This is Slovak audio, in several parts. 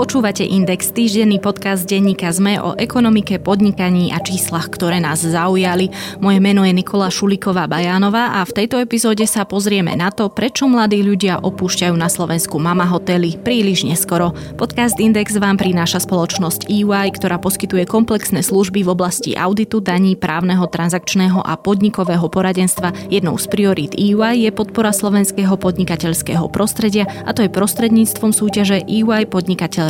Počúvate Index, týždenný podcast denníka ZME o ekonomike, podnikaní a číslach, ktoré nás zaujali. Moje meno je Nikola Šuliková Bajánová a v tejto epizóde sa pozrieme na to, prečo mladí ľudia opúšťajú na Slovensku mama hotely príliš neskoro. Podcast Index vám prináša spoločnosť EY, ktorá poskytuje komplexné služby v oblasti auditu, daní, právneho, transakčného a podnikového poradenstva. Jednou z priorít EY je podpora slovenského podnikateľského prostredia a to je prostredníctvom súťaže EY Podnikateľ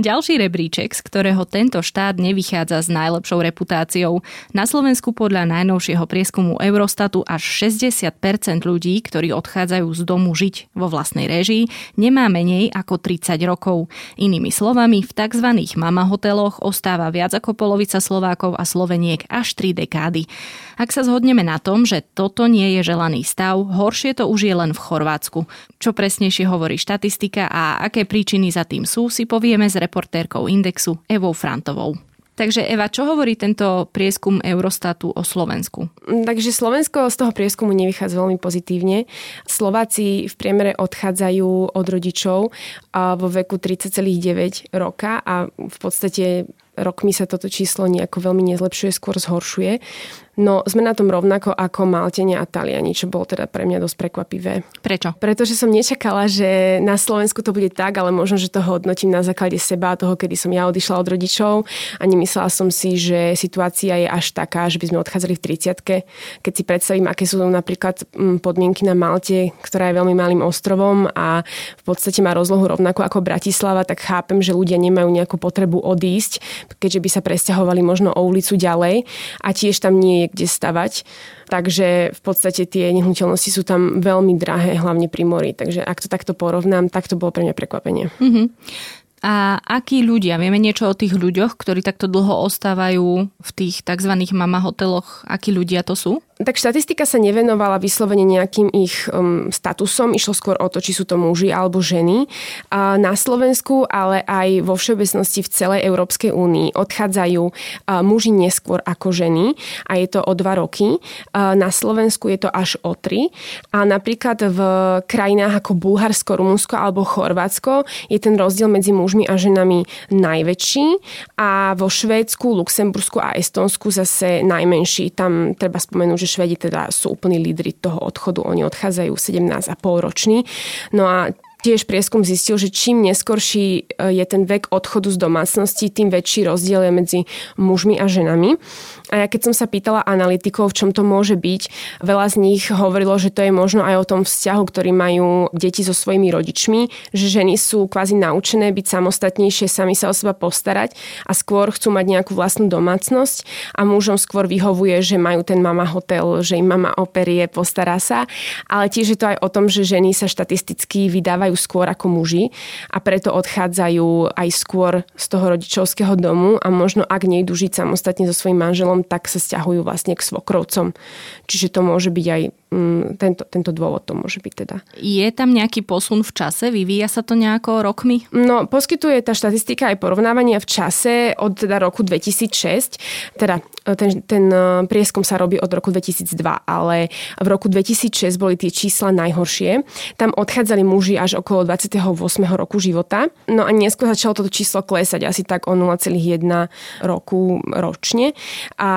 Ďalší rebríček, z ktorého tento štát nevychádza s najlepšou reputáciou. Na Slovensku podľa najnovšieho prieskumu Eurostatu až 60% ľudí, ktorí odchádzajú z domu žiť vo vlastnej režii, nemá menej ako 30 rokov. Inými slovami, v tzv. mama hoteloch ostáva viac ako polovica Slovákov a Sloveniek až 3 dekády. Ak sa zhodneme na tom, že toto nie je želaný stav, horšie to už je len v Chorvátsku. Čo presnejšie hovorí štatistika a aké príčiny za tým sú, si povieme z reportérkou Indexu Evou Frantovou. Takže Eva, čo hovorí tento prieskum Eurostatu o Slovensku? Takže Slovensko z toho prieskumu nevychádza veľmi pozitívne. Slováci v priemere odchádzajú od rodičov vo veku 30,9 roka a v podstate rokmi sa toto číslo nejako veľmi nezlepšuje, skôr zhoršuje. No sme na tom rovnako ako Maltenia a Taliani, čo bolo teda pre mňa dosť prekvapivé. Prečo? Pretože som nečakala, že na Slovensku to bude tak, ale možno, že to hodnotím na základe seba, toho, kedy som ja odišla od rodičov a nemyslela som si, že situácia je až taká, že by sme odchádzali v 30 Keď si predstavím, aké sú napríklad mm, podmienky na Malte, ktorá je veľmi malým ostrovom a v podstate má rozlohu rovnako ako Bratislava, tak chápem, že ľudia nemajú nejakú potrebu odísť, keďže by sa presťahovali možno o ulicu ďalej a tiež tam nie je kde stavať. Takže v podstate tie nehnuteľnosti sú tam veľmi drahé, hlavne pri mori. Takže ak to takto porovnám, tak to bolo pre mňa prekvapenie. Mm-hmm. A akí ľudia, vieme niečo o tých ľuďoch, ktorí takto dlho ostávajú v tých tzv. mama hoteloch, akí ľudia to sú? Tak štatistika sa nevenovala vyslovene nejakým ich um, statusom, išlo skôr o to, či sú to muži alebo ženy. A na Slovensku, ale aj vo všeobecnosti v celej Európskej únii odchádzajú uh, muži neskôr ako ženy a je to o dva roky. Uh, na Slovensku je to až o tri. A napríklad v krajinách ako Bulharsko, Rumunsko alebo Chorvátsko je ten rozdiel medzi mužmi a ženami najväčší a vo Švédsku, Luxembursku a Estonsku zase najmenší. Tam treba spomenúť, že Švedi teda sú úplní lídry toho odchodu, oni odchádzajú 17,5 roční. No a Tiež prieskum zistil, že čím neskorší e, je ten vek odchodu z domácnosti, tým väčší rozdiel je medzi mužmi a ženami. A ja keď som sa pýtala analytikov, v čom to môže byť, veľa z nich hovorilo, že to je možno aj o tom vzťahu, ktorý majú deti so svojimi rodičmi, že ženy sú kvázi naučené byť samostatnejšie, sami sa o seba postarať a skôr chcú mať nejakú vlastnú domácnosť a mužom skôr vyhovuje, že majú ten mama hotel, že im mama operie, postará sa. Ale tiež je to aj o tom, že ženy sa štatisticky vydávajú skôr ako muži a preto odchádzajú aj skôr z toho rodičovského domu a možno ak nejdu žiť samostatne so svojím manželom, tak sa stiahujú vlastne k svokrovcom. Čiže to môže byť aj tento, tento dôvod to môže byť teda. Je tam nejaký posun v čase? Vyvíja sa to nejako rokmi? No, poskytuje tá štatistika aj porovnávania v čase od teda roku 2006. Teda e, ten, ten e, prieskum sa robí od roku 2002, ale v roku 2006 boli tie čísla najhoršie. Tam odchádzali muži až okolo 28. roku života. No a neskôr začalo toto číslo klesať asi tak o 0,1 roku ročne. A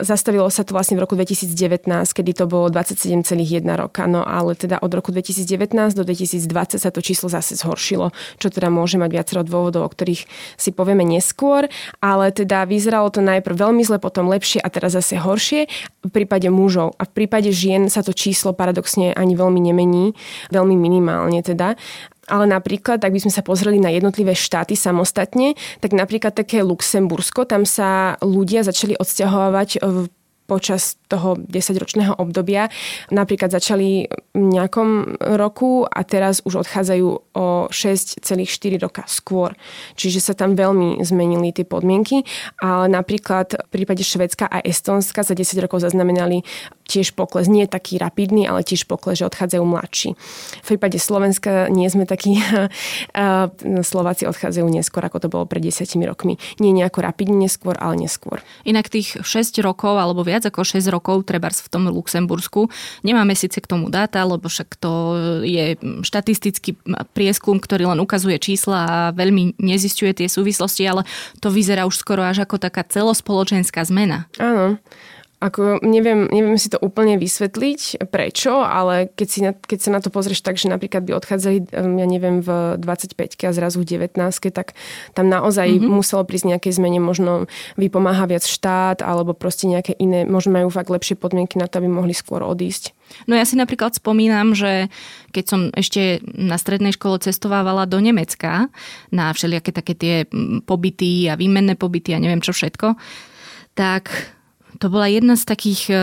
zastavilo sa to vlastne v roku 2019, kedy to bolo 27 7,1 roka. No ale teda od roku 2019 do 2020 sa to číslo zase zhoršilo, čo teda môže mať viacero dôvodov, o ktorých si povieme neskôr, ale teda vyzeralo to najprv veľmi zle, potom lepšie a teraz zase horšie v prípade mužov. A v prípade žien sa to číslo paradoxne ani veľmi nemení, veľmi minimálne teda. Ale napríklad, ak by sme sa pozreli na jednotlivé štáty samostatne, tak napríklad také Luxembursko, tam sa ľudia začali odsťahovať v počas toho 10-ročného obdobia. Napríklad začali v nejakom roku a teraz už odchádzajú o 6,4 roka skôr. Čiže sa tam veľmi zmenili tie podmienky. Ale napríklad v prípade Švedska a Estonska za 10 rokov zaznamenali tiež pokles. Nie taký rapidný, ale tiež pokles, že odchádzajú mladší. V prípade Slovenska nie sme takí. Slováci odchádzajú neskôr, ako to bolo pred 10 rokmi. Nie nejako rapidne neskôr, ale neskôr. Inak tých 6 rokov alebo viac ako 6 rokov, treba v tom Luxembursku, nemáme síce k tomu dáta, lebo však to je štatistický prieskum, ktorý len ukazuje čísla a veľmi nezistuje tie súvislosti, ale to vyzerá už skoro až ako taká celospoločenská zmena. Áno. Ako neviem, neviem si to úplne vysvetliť, prečo, ale keď, si na, keď sa na to pozrieš tak, že napríklad by odchádzali, ja neviem, v 25 a zrazu v 19 tak tam naozaj mm-hmm. muselo prísť nejakej zmene, možno vypomáha viac štát, alebo proste nejaké iné, možno majú fakt lepšie podmienky na to, aby mohli skôr odísť. No ja si napríklad spomínam, že keď som ešte na strednej škole cestovávala do Nemecka na všelijaké také tie pobyty a výmenné pobyty a neviem čo všetko, tak to bola jedna z takých e,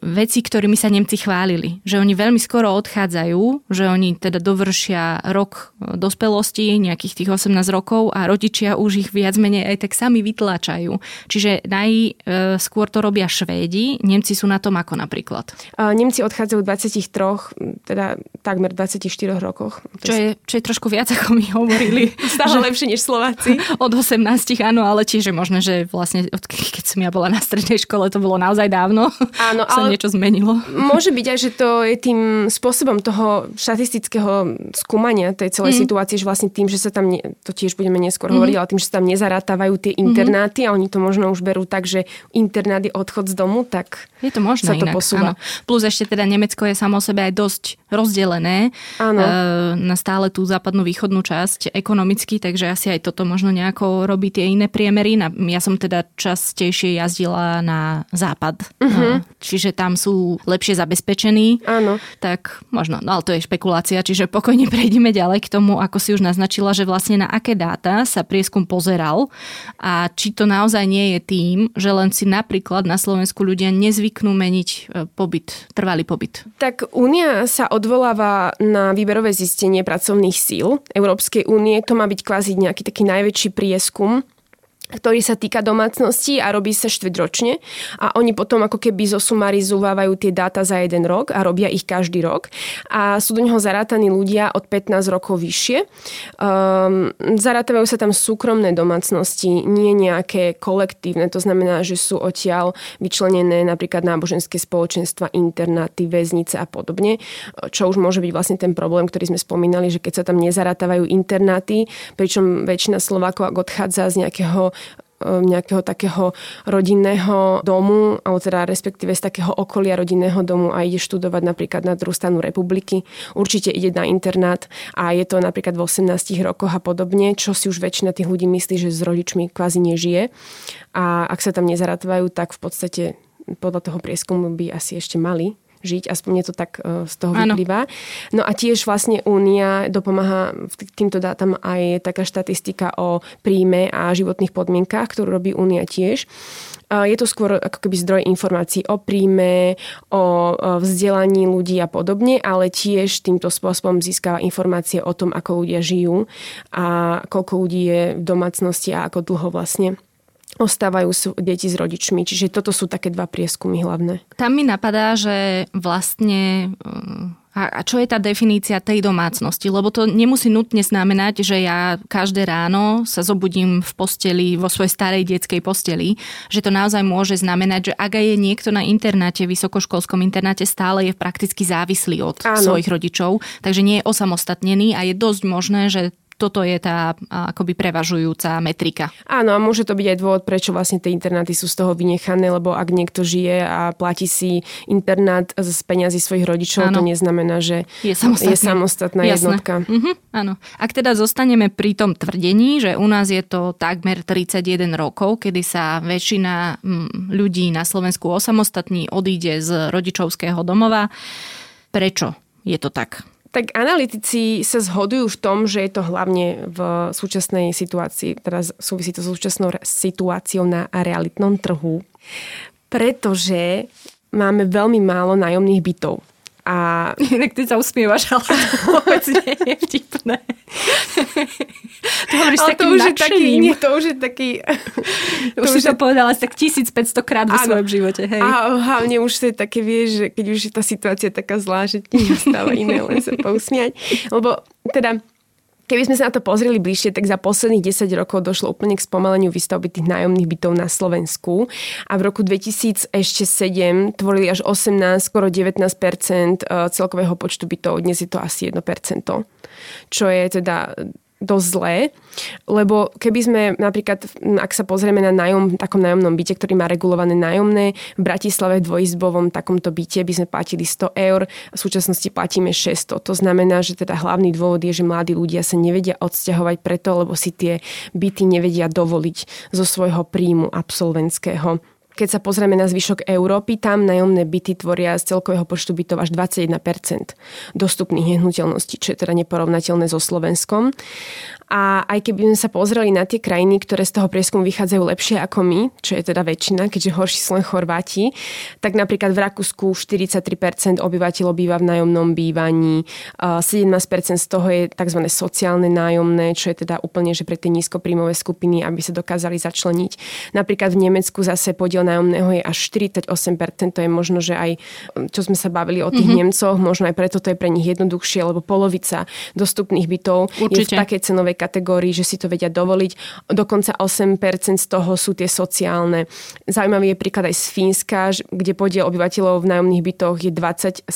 vecí, ktorými sa Nemci chválili. Že oni veľmi skoro odchádzajú, že oni teda dovršia rok e, dospelosti, nejakých tých 18 rokov a rodičia už ich viac menej aj tak sami vytláčajú. Čiže najskôr to robia Švédi, Nemci sú na tom ako napríklad? Nemci odchádzajú v 23, teda takmer 24 rokoch. Čo je, čo je trošku viac, ako mi hovorili. Stále lepšie než Slováci. Od 18, áno, ale tiež je možné, že vlastne keď som ja bola na strednej škole, ale to bolo naozaj dávno. Áno, sa ale niečo zmenilo. Môže byť aj, že to je tým spôsobom toho štatistického skúmania tej celej mm. situácie, že vlastne tým, že sa tam, ne, to tiež budeme neskôr mm. hovoriť, ale tým, že sa tam nezarátávajú tie internáty mm. a oni to možno už berú tak, že internát je odchod z domu, tak je to možné sa to inak, posúva. Áno. Plus ešte teda Nemecko je samo o sebe aj dosť rozdelené áno. E, na stále tú západnú východnú časť ekonomicky, takže asi aj toto možno nejako robí tie iné priemery. Ja som teda častejšie jazdila na západ. Uh-huh. Čiže tam sú lepšie zabezpečení. Áno. Tak možno, no ale to je špekulácia, čiže pokojne prejdeme ďalej k tomu, ako si už naznačila, že vlastne na aké dáta sa prieskum pozeral a či to naozaj nie je tým, že len si napríklad na Slovensku ľudia nezvyknú meniť e, pobyt, trvalý pobyt. Tak Únia sa odvoláva na výberové zistenie pracovných síl Európskej únie. To má byť kvázi nejaký taký najväčší prieskum ktorý sa týka domácnosti a robí sa štvrťročne. A oni potom ako keby zosumarizovávajú tie dáta za jeden rok a robia ich každý rok. A sú do neho zarátaní ľudia od 15 rokov vyššie. Um, zarátajú sa tam súkromné domácnosti, nie nejaké kolektívne, to znamená, že sú odtiaľ vyčlenené napríklad náboženské spoločenstva, internáty, väznice a podobne, čo už môže byť vlastne ten problém, ktorý sme spomínali, že keď sa tam nezarátajú internáty, pričom väčšina Slovákov, ak odchádza z nejakého nejakého takého rodinného domu, alebo teda respektíve z takého okolia rodinného domu a ide študovať napríklad na druhú stranu republiky. Určite ide na internát a je to napríklad v 18 rokoch a podobne, čo si už väčšina tých ľudí myslí, že s rodičmi kvázi nežije. A ak sa tam nezaratvajú, tak v podstate podľa toho prieskumu by asi ešte mali žiť, aspoň mne to tak e, z toho vyplýva. No a tiež vlastne Únia dopomáha týmto dátam aj taká štatistika o príjme a životných podmienkách, ktorú robí Únia tiež. Je to skôr ako keby zdroj informácií o príjme, o vzdelaní ľudí a podobne, ale tiež týmto spôsobom získava informácie o tom, ako ľudia žijú a koľko ľudí je v domácnosti a ako dlho vlastne ostávajú deti s rodičmi. Čiže toto sú také dva prieskumy hlavné. Tam mi napadá, že vlastne eh, a čo je tá definícia tej domácnosti? Lebo to nemusí nutne znamenať, že ja každé ráno sa zobudím v posteli, vo svojej starej detskej posteli. Že to naozaj môže znamenať, že ak je niekto na internáte, vysokoškolskom internáte, stále je prakticky závislý od Áno. svojich rodičov, takže nie je osamostatnený a je dosť možné, že toto je tá akoby prevažujúca metrika. Áno, a môže to byť aj dôvod, prečo vlastne tie internáty sú z toho vynechané, lebo ak niekto žije a platí si internát z peňazí svojich rodičov, áno. to neznamená, že je, je samostatná Jasné. jednotka. Mhm, áno. Ak teda zostaneme pri tom tvrdení, že u nás je to takmer 31 rokov, kedy sa väčšina mm, ľudí na Slovensku osamostatní, odíde z rodičovského domova, prečo je to tak? Tak analytici sa zhodujú v tom, že je to hlavne v súčasnej situácii, teraz súvisí to s súčasnou situáciou na realitnom trhu. Pretože máme veľmi málo nájomných bytov. A... Inak ty sa usmievaš, ale to vôbec nie je vtipné. to hovoríš ale to už je taký, nie, to už je taký... to už si to je... povedala tak 1500 krát vo svojom živote. Hej. A hlavne už to je také, vieš, že keď už je tá situácia taká zlá, že ti nestáva iné len sa pousmiať. Lebo teda Keby sme sa na to pozreli bližšie, tak za posledných 10 rokov došlo úplne k spomaleniu výstavby tých nájomných bytov na Slovensku a v roku 2007 tvorili až 18, skoro 19 e, celkového počtu bytov. Dnes je to asi 1% čo je teda dosť zlé, lebo keby sme napríklad, ak sa pozrieme na nájom, takom nájomnom byte, ktorý má regulované nájomné, v Bratislave dvojizbovom takomto byte by sme platili 100 eur, v súčasnosti platíme 600. To znamená, že teda hlavný dôvod je, že mladí ľudia sa nevedia odsťahovať preto, lebo si tie byty nevedia dovoliť zo svojho príjmu absolventského. Keď sa pozrieme na zvyšok Európy, tam nájomné byty tvoria z celkového počtu bytov až 21% dostupných nehnuteľností, čo je teda neporovnateľné so Slovenskom. A aj keby sme sa pozreli na tie krajiny, ktoré z toho prieskumu vychádzajú lepšie ako my, čo je teda väčšina, keďže horší sú len Chorváti, tak napríklad v Rakúsku 43% obyvateľov býva v nájomnom bývaní, 17% z toho je tzv. sociálne nájomné, čo je teda úplne, že pre tie nízkopríjmové skupiny, aby sa dokázali začleniť. Napríklad v Nemecku zase podiel nájomného je až 48%, to je možno, že aj, čo sme sa bavili o tých mm-hmm. Nemcoch, možno aj preto to je pre nich jednoduchšie, lebo polovica dostupných bytov Určite. je v takej cenovej kategórii, že si to vedia dovoliť. Dokonca 8% z toho sú tie sociálne. Zaujímavý je príklad aj z Fínska, kde podiel obyvateľov v nájomných bytoch je 27%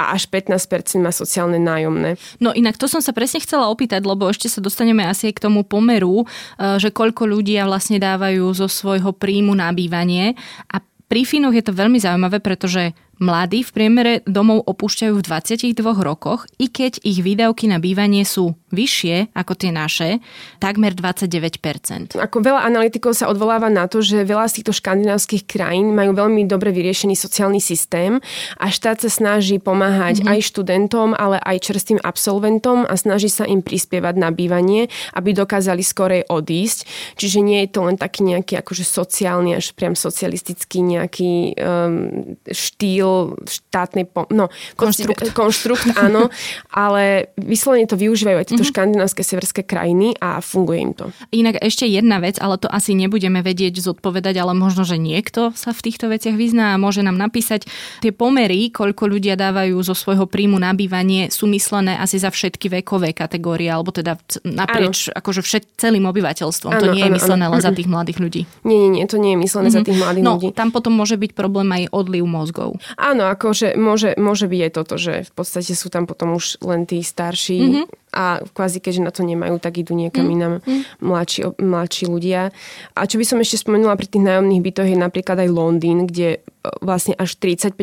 a až 15% má sociálne nájomné. No inak to som sa presne chcela opýtať, lebo ešte sa dostaneme asi aj k tomu pomeru, e, že koľko ľudia vlastne dávajú zo svojho príjmu na bývanie. A pri Fínoch je to veľmi zaujímavé, pretože Mladí v priemere domov opúšťajú v 22 rokoch, i keď ich výdavky na bývanie sú vyššie ako tie naše, takmer 29%. Ako veľa analytikov sa odvoláva na to, že veľa z týchto škandinávskych krajín majú veľmi dobre vyriešený sociálny systém a štát sa snaží pomáhať mm-hmm. aj študentom, ale aj čerstvým absolventom a snaží sa im prispievať na bývanie, aby dokázali skorej odísť. Čiže nie je to len taký nejaký akože sociálny, až priam socialistický nejaký um, štýl štýl štátnej pom- no, konštrukt. konštrukt, áno, ale vyslovene to využívajú aj tieto mm-hmm. škandinávske severské krajiny a funguje im to. Inak ešte jedna vec, ale to asi nebudeme vedieť zodpovedať, ale možno, že niekto sa v týchto veciach vyzná a môže nám napísať tie pomery, koľko ľudia dávajú zo svojho príjmu na bývanie, sú myslené asi za všetky vekové kategórie, alebo teda naprieč ano. akože všet, celým obyvateľstvom. Ano, to nie je ano, myslené ano. len za tých mladých ľudí. Nie, nie, nie, to nie je myslené mm-hmm. za tých mladých no, ľudí. Tam potom môže byť problém aj odliv mozgov. Áno, akože môže, môže byť aj toto, že v podstate sú tam potom už len tí starší mm-hmm. a kvázi keďže na to nemajú, tak idú niekam mm-hmm. mladší, mladší ľudia. A čo by som ešte spomenula pri tých nájomných bytoch je napríklad aj Londýn, kde e, vlastne až 35%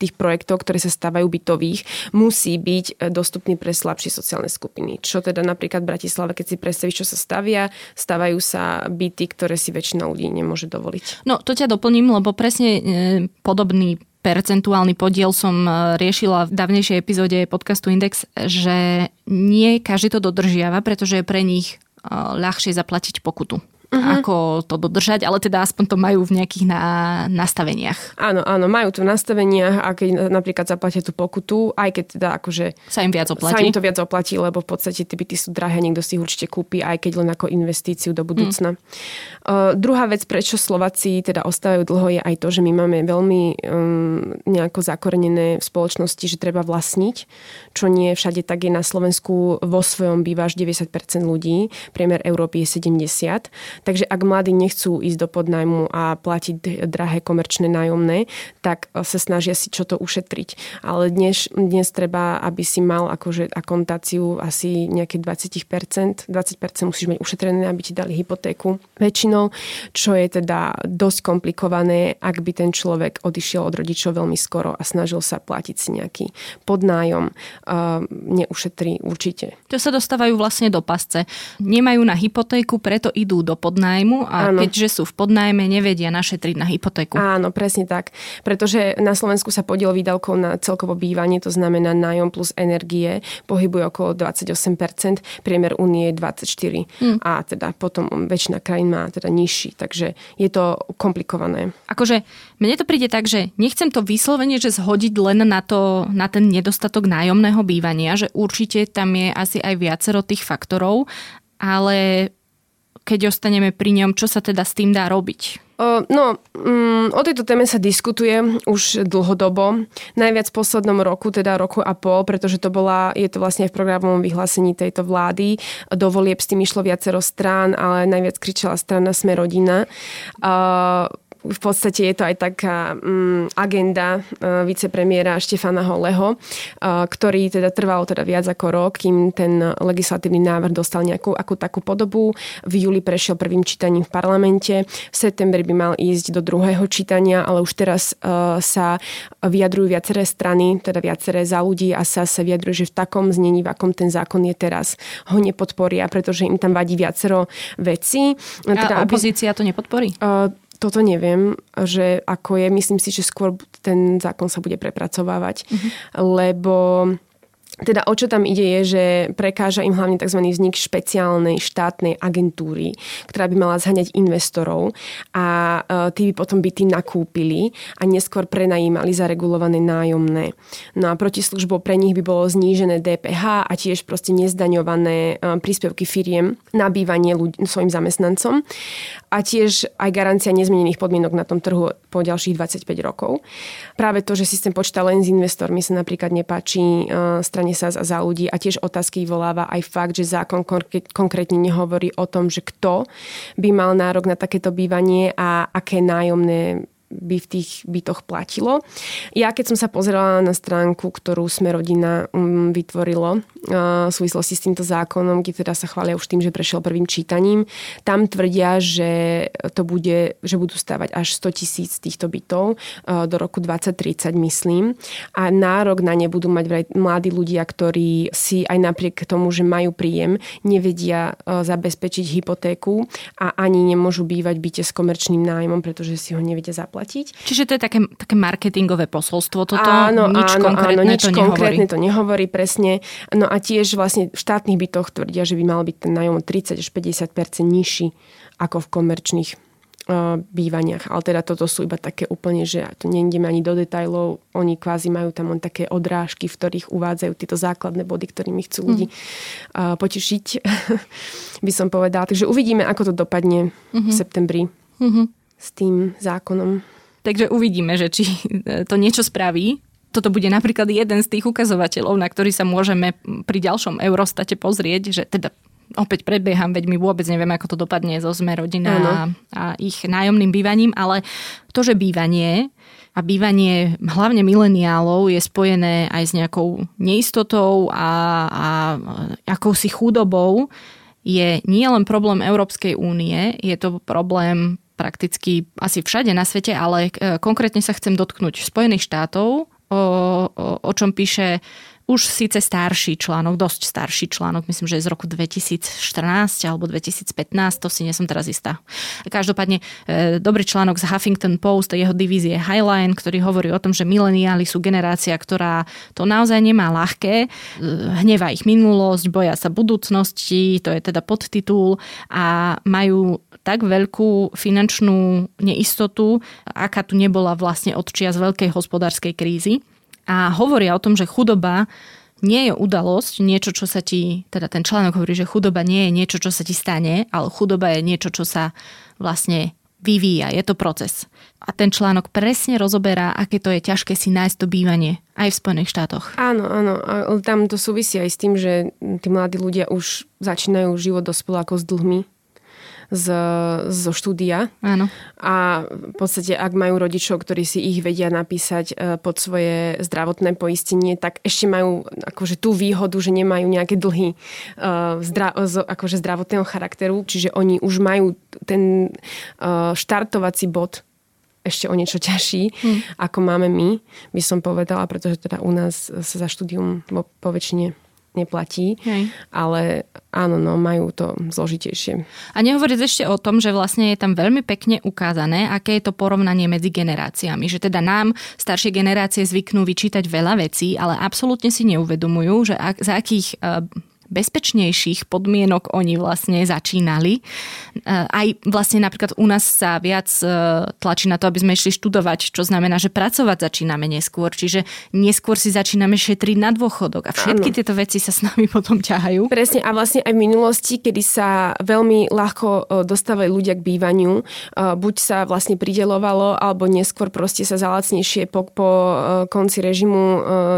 tých projektov, ktoré sa stávajú bytových, musí byť e, dostupný pre slabšie sociálne skupiny. Čo teda napríklad v Bratislave, keď si predstavíš, čo sa stavia, stávajú sa byty, ktoré si väčšina ľudí nemôže dovoliť. No to ťa doplním, lebo presne e, podobný percentuálny podiel som e, riešila v dávnejšej epizóde podcastu Index, že nie každý to dodržiava, pretože je pre nich e, ľahšie zaplatiť pokutu uh-huh. ako to dodržať, ale teda aspoň to majú v nejakých na, nastaveniach. Áno, áno, majú to v nastaveniach a keď napríklad zaplatia tú pokutu, aj keď teda akože... Sa im viac oplatí. Sa im to viac oplatí, lebo v podstate tie byty sú drahé, niekto si ich určite kúpi, aj keď len ako investíciu do budúcna. Mm. Uh, druhá vec, prečo Slováci teda ostávajú dlho, je aj to, že my máme veľmi um, nejako zakorenené v spoločnosti, že treba vlastniť, čo nie všade tak je na Slovensku vo svojom býva až 90% ľudí, priemer Európy je 70. Takže ak mladí nechcú ísť do podnajmu a platiť drahé komerčné nájomné, tak sa snažia si čo to ušetriť. Ale dnes, dnes treba, aby si mal akože akontáciu asi nejaké 20%. 20% musíš mať ušetrené, aby ti dali hypotéku väčšinou, čo je teda dosť komplikované, ak by ten človek odišiel od rodičov veľmi skoro a snažil sa platiť si nejaký podnájom. Uh, neušetrí určite. To sa dostávajú vlastne do pasce. Nemajú na hypotéku, preto idú do pod podnájmu a Áno. keďže sú v podnájme, nevedia našetriť na hypotéku. Áno, presne tak. Pretože na Slovensku sa podiel výdavkov na celkovo bývanie, to znamená nájom plus energie, pohybuje okolo 28%, priemer únie je 24%. Hmm. A teda potom väčšina krajín má teda nižší, takže je to komplikované. Akože mne to príde tak, že nechcem to vyslovene, že zhodiť len na, to, na ten nedostatok nájomného bývania, že určite tam je asi aj viacero tých faktorov, ale keď ostaneme pri ňom, čo sa teda s tým dá robiť? No, mm, o tejto téme sa diskutuje už dlhodobo. Najviac v poslednom roku, teda roku a pol, pretože to bola, je to vlastne v programovom vyhlásení tejto vlády. Do volieb s tým išlo viacero strán, ale najviac kričala strana Sme rodina v podstate je to aj taká um, agenda uh, vicepremiéra Štefana Holeho, uh, ktorý teda trval teda viac ako rok, kým ten legislatívny návrh dostal nejakú akú takú podobu. V júli prešiel prvým čítaním v parlamente. V septembri by mal ísť do druhého čítania, ale už teraz uh, sa vyjadrujú viaceré strany, teda viaceré za ľudí a sa sa vyjadrujú, že v takom znení, v akom ten zákon je teraz, ho nepodporia, pretože im tam vadí viacero vecí. Teda, a opozícia aby, to nepodporí? Uh, toto neviem, že ako je. Myslím si, že skôr ten zákon sa bude prepracovávať, mm-hmm. lebo teda o čo tam ide je, že prekáža im hlavne tzv. vznik špeciálnej štátnej agentúry, ktorá by mala zhaňať investorov a e, tí by potom byty nakúpili a neskôr prenajímali za regulované nájomné. No a protislužbou pre nich by bolo znížené DPH a tiež proste nezdaňované e, príspevky firiem na bývanie ľudí, svojim zamestnancom a tiež aj garancia nezmenených podmienok na tom trhu po ďalších 25 rokov. Práve to, že systém počíta len s investormi sa napríklad nepáči e, strane strane sa za ľudí a tiež otázky voláva aj fakt, že zákon konkrétne nehovorí o tom, že kto by mal nárok na takéto bývanie a aké nájomné by v tých bytoch platilo. Ja keď som sa pozerala na stránku, ktorú sme rodina um, vytvorilo v súvislosti s týmto zákonom, kde teda sa chvália už tým, že prešiel prvým čítaním, tam tvrdia, že to bude, že budú stávať až 100 tisíc týchto bytov do roku 2030, myslím. A nárok na ne budú mať mladí ľudia, ktorí si aj napriek tomu, že majú príjem, nevedia zabezpečiť hypotéku a ani nemôžu bývať byte s komerčným nájmom, pretože si ho nevedia zaplatiť zaplatiť. Čiže to je také, také marketingové posolstvo toto? Áno, nič áno, konkrétne áno, nič to konkrétne nehovorí. to nehovorí, presne. No a tiež vlastne v štátnych bytoch tvrdia, že by mal byť ten nájom 30 až 50% nižší ako v komerčných uh, bývaniach. Ale teda toto sú iba také úplne, že to nejdeme ani do detajlov. Oni kvázi majú tam len také odrážky, v ktorých uvádzajú tieto základné body, ktorými chcú ľudí uh, potešiť, by som povedala. Takže uvidíme, ako to dopadne mm-hmm. v septembri. Mm-hmm s tým zákonom. Takže uvidíme, že či to niečo spraví. Toto bude napríklad jeden z tých ukazovateľov, na ktorý sa môžeme pri ďalšom Eurostate pozrieť, že teda opäť predbieham, veď my vôbec nevieme, ako to dopadne so sme rodina a, a ich nájomným bývaním, ale to, že bývanie a bývanie hlavne mileniálov je spojené aj s nejakou neistotou a, a akousi chudobou, je nie len problém Európskej únie, je to problém prakticky asi všade na svete, ale e, konkrétne sa chcem dotknúť Spojených štátov, o, o, o čom píše už síce starší článok, dosť starší článok, myslím, že je z roku 2014 alebo 2015, to si nie som teraz istá. Každopádne e, dobrý článok z Huffington Post, jeho divízie Highline, ktorý hovorí o tom, že mileniáli sú generácia, ktorá to naozaj nemá ľahké, e, hnevá ich minulosť, boja sa budúcnosti, to je teda podtitul a majú tak veľkú finančnú neistotu, aká tu nebola vlastne od čias veľkej hospodárskej krízy a hovoria o tom, že chudoba nie je udalosť, niečo, čo sa ti, teda ten článok hovorí, že chudoba nie je niečo, čo sa ti stane, ale chudoba je niečo, čo sa vlastne vyvíja, je to proces. A ten článok presne rozoberá, aké to je ťažké si nájsť to bývanie aj v Spojených štátoch. Áno, áno. A tam to súvisí aj s tým, že tí mladí ľudia už začínajú život dospelo ako s dlhmi z, zo štúdia. Áno. A v podstate, ak majú rodičov, ktorí si ich vedia napísať e, pod svoje zdravotné poistenie, tak ešte majú akože tú výhodu, že nemajú nejaké dlhy uh, zdra, akože zdravotného charakteru, čiže oni už majú ten uh, štartovací bod ešte o niečo ťažší, hmm. ako máme my, by som povedala, pretože teda u nás sa za štúdium po väčšine neplatí, Hej. ale áno, no, majú to zložitejšie. A nehovoriť ešte o tom, že vlastne je tam veľmi pekne ukázané, aké je to porovnanie medzi generáciami. Že teda nám staršie generácie zvyknú vyčítať veľa vecí, ale absolútne si neuvedomujú, že ak, za akých uh, bezpečnejších podmienok oni vlastne začínali. E, aj vlastne napríklad u nás sa viac e, tlačí na to, aby sme išli študovať, čo znamená, že pracovať začíname neskôr, čiže neskôr si začíname šetriť na dôchodok a všetky ano. tieto veci sa s nami potom ťahajú. Presne a vlastne aj v minulosti, kedy sa veľmi ľahko e, dostávali ľudia k bývaniu, buď sa vlastne pridelovalo, alebo neskôr proste sa zalacnejšie po, po konci režimu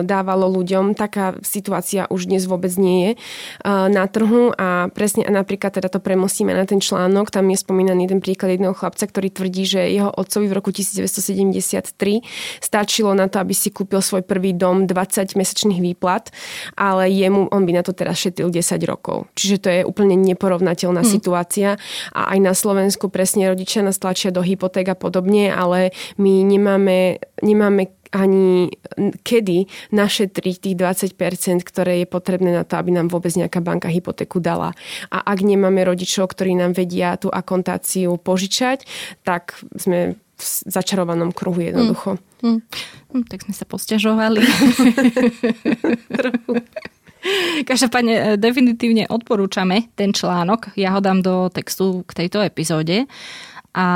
dávalo ľuďom. Taká situácia už dnes vôbec nie je. Na trhu a presne a napríklad teda to premostíme na ten článok, tam je spomínaný ten príklad jedného chlapca, ktorý tvrdí, že jeho otcovi v roku 1973 stačilo na to, aby si kúpil svoj prvý dom 20 mesačných výplat, ale jemu, on by na to teraz šetril 10 rokov. Čiže to je úplne neporovnateľná hmm. situácia a aj na Slovensku presne rodičia nás tlačia do hypoték a podobne, ale my nemáme, nemáme ani kedy našetriť tých 20%, ktoré je potrebné na to, aby nám vôbec nejaká banka hypotéku dala. A ak nemáme rodičov, ktorí nám vedia tú akontáciu požičať, tak sme v začarovanom kruhu jednoducho. Mm, mm. Tak sme sa posťažovali. Každopádne e, definitívne odporúčame ten článok. Ja ho dám do textu k tejto epizóde. A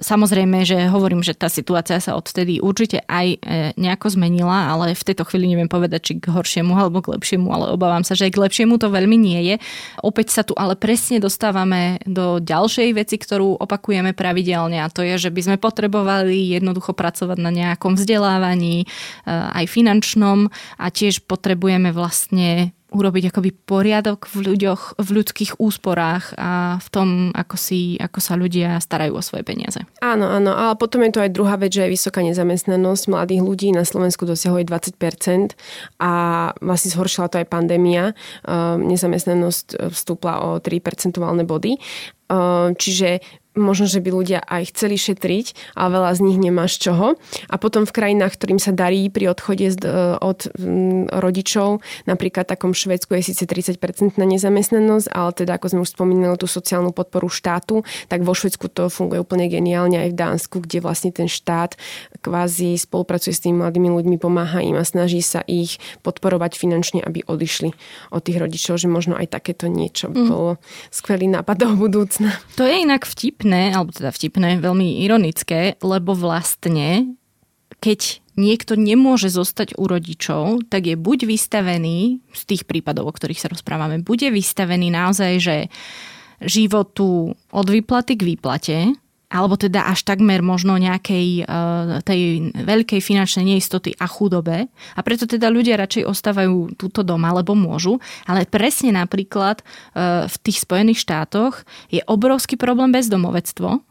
Samozrejme, že hovorím, že tá situácia sa odtedy určite aj e, nejako zmenila, ale v tejto chvíli neviem povedať, či k horšiemu alebo k lepšiemu, ale obávam sa, že k lepšiemu to veľmi nie je. Opäť sa tu ale presne dostávame do ďalšej veci, ktorú opakujeme pravidelne a to je, že by sme potrebovali jednoducho pracovať na nejakom vzdelávaní, e, aj finančnom a tiež potrebujeme vlastne urobiť akoby poriadok v ľuďoch, v ľudských úsporách a v tom, ako, si, ako sa ľudia starajú o svoje peniaze. Áno, áno, ale potom je to aj druhá vec, že je vysoká nezamestnanosť mladých ľudí na Slovensku dosiahuje 20% a vlastne zhoršila to aj pandémia. Ehm, nezamestnanosť vstúpla o 3 percentuálne body. Ehm, čiže možno, že by ľudia aj chceli šetriť, ale veľa z nich nemá z čoho. A potom v krajinách, ktorým sa darí pri odchode e, od rodičov, napríklad takom Švedsku je síce 30% na nezamestnanosť, ale teda ako sme už spomínali tú sociálnu podporu štátu, tak vo Švedsku to funguje úplne geniálne aj v Dánsku, kde vlastne ten štát kvázi spolupracuje s tými mladými ľuďmi, pomáha im a snaží sa ich podporovať finančne, aby odišli od tých rodičov, že možno aj takéto niečo mm. bolo skvelý nápad do budúcna. To je inak vtip, vtipné, alebo teda vtipné, veľmi ironické, lebo vlastne, keď niekto nemôže zostať u rodičov, tak je buď vystavený, z tých prípadov, o ktorých sa rozprávame, bude vystavený naozaj, že životu od výplaty k výplate, alebo teda až takmer možno nejakej uh, tej veľkej finančnej neistoty a chudobe. A preto teda ľudia radšej ostávajú túto doma, lebo môžu. Ale presne napríklad uh, v tých Spojených štátoch je obrovský problém bezdomovectvo.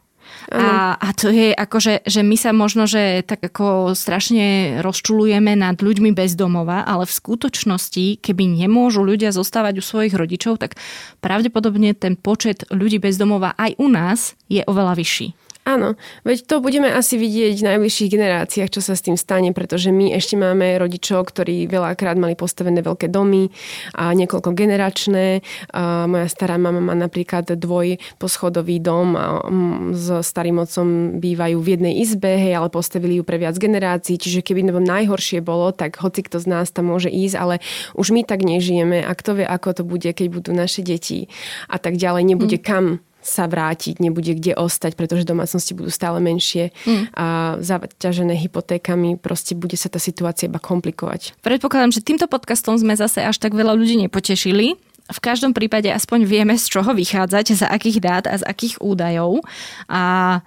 A, a to je ako, že, že my sa možno, že tak ako strašne rozčulujeme nad ľuďmi bez domova, ale v skutočnosti, keby nemôžu ľudia zostávať u svojich rodičov, tak pravdepodobne ten počet ľudí bez domova aj u nás je oveľa vyšší. Áno, veď to budeme asi vidieť v najbližších generáciách, čo sa s tým stane, pretože my ešte máme rodičov, ktorí veľakrát mali postavené veľké domy a niekoľko generačné. A moja stará mama má napríklad dvojposchodový dom a mm, s starým otcom bývajú v jednej izbe, hej, ale postavili ju pre viac generácií, čiže keby nebo najhoršie bolo, tak hoci kto z nás tam môže ísť, ale už my tak nežijeme a kto vie, ako to bude, keď budú naše deti a tak ďalej, nebude mm. kam sa vrátiť, nebude kde ostať, pretože domácnosti budú stále menšie mm. a zaťažené hypotékami, proste bude sa tá situácia iba komplikovať. Predpokladám, že týmto podcastom sme zase až tak veľa ľudí nepotešili. V každom prípade aspoň vieme, z čoho vychádzať, za akých dát a z akých údajov. A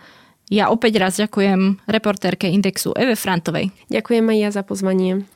ja opäť raz ďakujem reportérke Indexu Eve Frantovej. Ďakujem aj ja za pozvanie.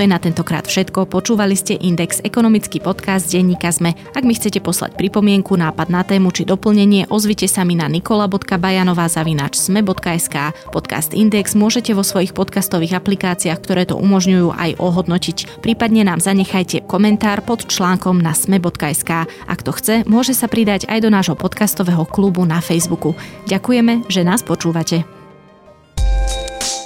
Je na tentokrát všetko. Počúvali ste Index, ekonomický podcast denníka ZME. Ak mi chcete poslať pripomienku, nápad na tému či doplnenie, ozvite sa mi na nikola.bajanová zavináč sme.sk. Podcast Index môžete vo svojich podcastových aplikáciách, ktoré to umožňujú aj ohodnotiť. Prípadne nám zanechajte komentár pod článkom na sme.sk. Ak to chce, môže sa pridať aj do nášho podcastového klubu na Facebooku. Ďakujeme, že nás počúvate.